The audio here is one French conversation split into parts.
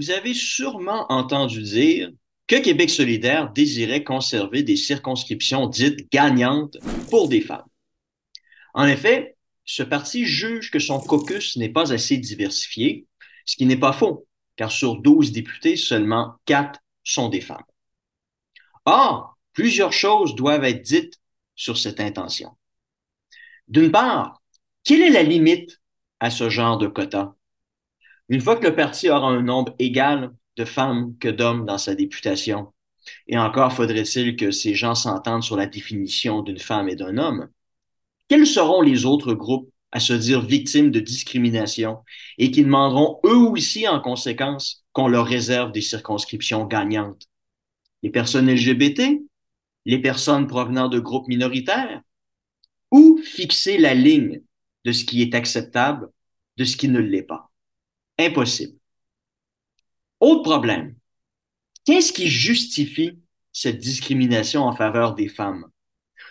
vous avez sûrement entendu dire que Québec solidaire désirait conserver des circonscriptions dites gagnantes pour des femmes. En effet, ce parti juge que son caucus n'est pas assez diversifié, ce qui n'est pas faux, car sur 12 députés, seulement 4 sont des femmes. Or, plusieurs choses doivent être dites sur cette intention. D'une part, quelle est la limite à ce genre de quota? Une fois que le parti aura un nombre égal de femmes que d'hommes dans sa députation, et encore faudrait-il que ces gens s'entendent sur la définition d'une femme et d'un homme, quels seront les autres groupes à se dire victimes de discrimination et qui demanderont eux aussi en conséquence qu'on leur réserve des circonscriptions gagnantes? Les personnes LGBT? Les personnes provenant de groupes minoritaires? Ou fixer la ligne de ce qui est acceptable, de ce qui ne l'est pas? Impossible. Autre problème. Qu'est-ce qui justifie cette discrimination en faveur des femmes?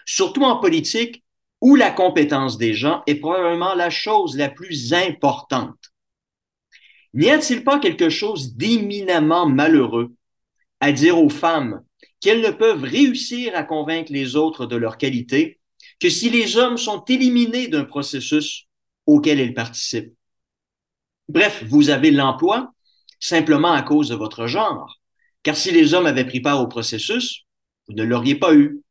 Surtout en politique, où la compétence des gens est probablement la chose la plus importante. N'y a-t-il pas quelque chose d'éminemment malheureux à dire aux femmes qu'elles ne peuvent réussir à convaincre les autres de leur qualité que si les hommes sont éliminés d'un processus auquel elles participent? Bref, vous avez l'emploi simplement à cause de votre genre. Car si les hommes avaient pris part au processus, vous ne l'auriez pas eu.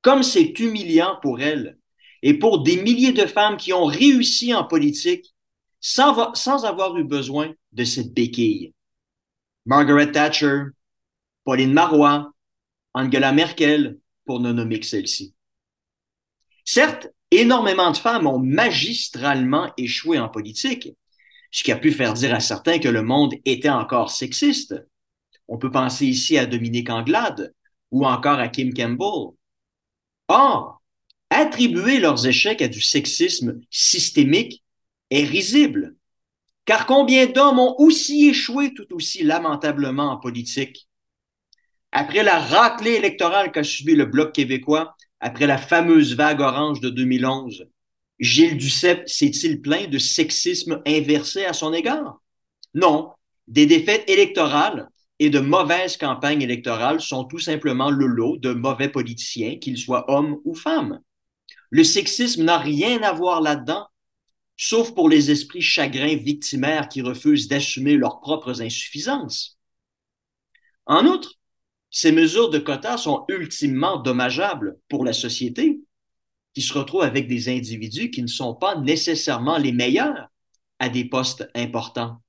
Comme c'est humiliant pour elles et pour des milliers de femmes qui ont réussi en politique sans, sans avoir eu besoin de cette béquille. Margaret Thatcher, Pauline Marois, Angela Merkel, pour ne nommer que celle-ci. Certes, énormément de femmes ont magistralement échoué en politique, ce qui a pu faire dire à certains que le monde était encore sexiste. On peut penser ici à Dominique Anglade ou encore à Kim Campbell. Or, attribuer leurs échecs à du sexisme systémique est risible, car combien d'hommes ont aussi échoué tout aussi lamentablement en politique? Après la raclée électorale qu'a subi le Bloc québécois, après la fameuse vague orange de 2011, Gilles Duceppe s'est-il plaint de sexisme inversé à son égard? Non. Des défaites électorales et de mauvaises campagnes électorales sont tout simplement le lot de mauvais politiciens, qu'ils soient hommes ou femmes. Le sexisme n'a rien à voir là-dedans, sauf pour les esprits chagrins victimaires qui refusent d'assumer leurs propres insuffisances. En outre, ces mesures de quotas sont ultimement dommageables pour la société qui se retrouvent avec des individus qui ne sont pas nécessairement les meilleurs à des postes importants.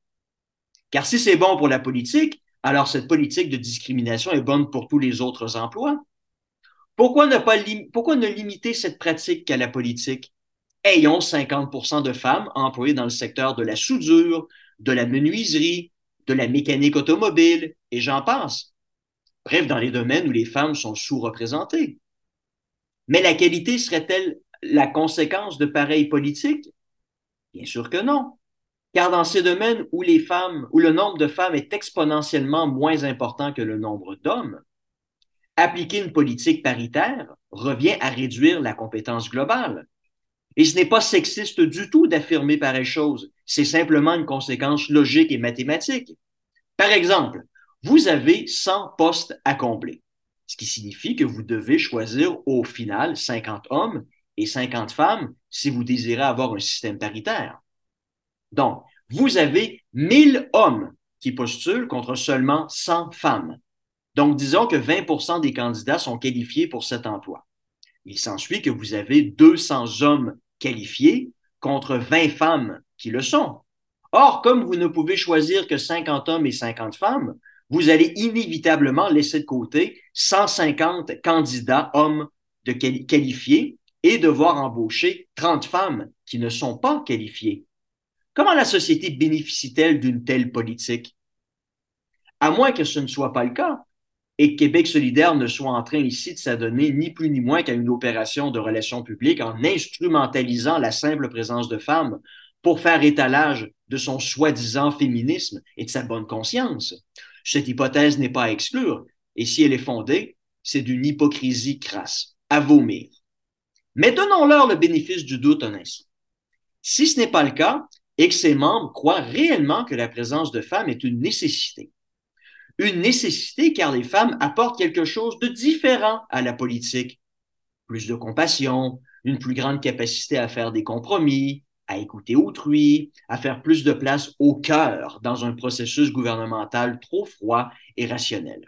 Car si c'est bon pour la politique, alors cette politique de discrimination est bonne pour tous les autres emplois. Pourquoi ne, pas pourquoi ne limiter cette pratique qu'à la politique? Ayons 50% de femmes employées dans le secteur de la soudure, de la menuiserie, de la mécanique automobile, et j'en passe. Bref, dans les domaines où les femmes sont sous-représentées. Mais la qualité serait-elle la conséquence de pareilles politiques? Bien sûr que non. Car dans ces domaines où le nombre de femmes est exponentiellement moins important que le nombre d'hommes, appliquer une politique paritaire revient à réduire la compétence globale. Et ce n'est pas sexiste du tout d'affirmer pareille chose. C'est simplement une conséquence logique et mathématique. Par exemple, vous avez 100 postes à combler ce qui signifie que vous devez choisir au final 50 hommes et 50 femmes si vous désirez avoir un système paritaire. Donc, vous avez 1000 hommes qui postulent contre seulement 100 femmes. Donc, disons que 20% des candidats sont qualifiés pour cet emploi. Il s'ensuit que vous avez 200 hommes qualifiés contre 20 femmes qui le sont. Or, comme vous ne pouvez choisir que 50 hommes et 50 femmes, vous allez inévitablement laisser de côté 150 candidats hommes qualifiés et devoir embaucher 30 femmes qui ne sont pas qualifiées. Comment la société bénéficie-t-elle d'une telle politique? À moins que ce ne soit pas le cas et que Québec solidaire ne soit en train ici de s'adonner ni plus ni moins qu'à une opération de relations publiques en instrumentalisant la simple présence de femmes pour faire étalage de son soi-disant féminisme et de sa bonne conscience. Cette hypothèse n'est pas à exclure, et si elle est fondée, c'est d'une hypocrisie crasse, à vomir. Mais donnons-leur le bénéfice du doute un instant. Si ce n'est pas le cas, et que ses membres croient réellement que la présence de femmes est une nécessité. Une nécessité car les femmes apportent quelque chose de différent à la politique. Plus de compassion, une plus grande capacité à faire des compromis, à écouter autrui, à faire plus de place au cœur dans un processus gouvernemental trop froid et rationnel.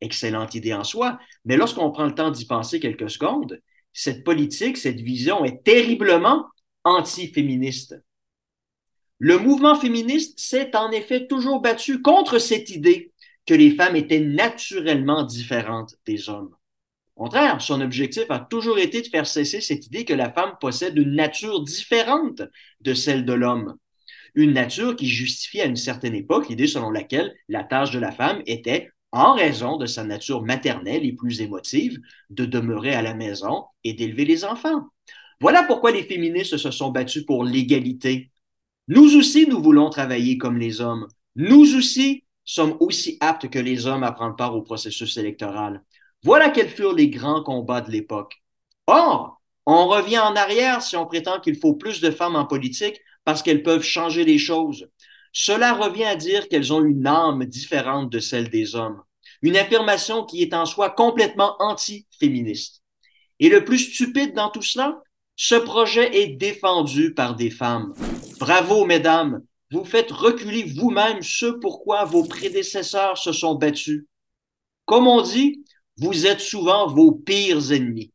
Excellente idée en soi, mais lorsqu'on prend le temps d'y penser quelques secondes, cette politique, cette vision est terriblement anti-féministe. Le mouvement féministe s'est en effet toujours battu contre cette idée que les femmes étaient naturellement différentes des hommes. Au contraire, son objectif a toujours été de faire cesser cette idée que la femme possède une nature différente de celle de l'homme. Une nature qui justifie à une certaine époque l'idée selon laquelle la tâche de la femme était, en raison de sa nature maternelle et plus émotive, de demeurer à la maison et d'élever les enfants. Voilà pourquoi les féministes se sont battus pour l'égalité. Nous aussi, nous voulons travailler comme les hommes. Nous aussi sommes aussi aptes que les hommes à prendre part au processus électoral. Voilà quels furent les grands combats de l'époque. Or, on revient en arrière si on prétend qu'il faut plus de femmes en politique parce qu'elles peuvent changer les choses. Cela revient à dire qu'elles ont une âme différente de celle des hommes. Une affirmation qui est en soi complètement anti-féministe. Et le plus stupide dans tout cela, ce projet est défendu par des femmes. Bravo, mesdames. Vous faites reculer vous-même ce pourquoi vos prédécesseurs se sont battus. Comme on dit, vous êtes souvent vos pires ennemis.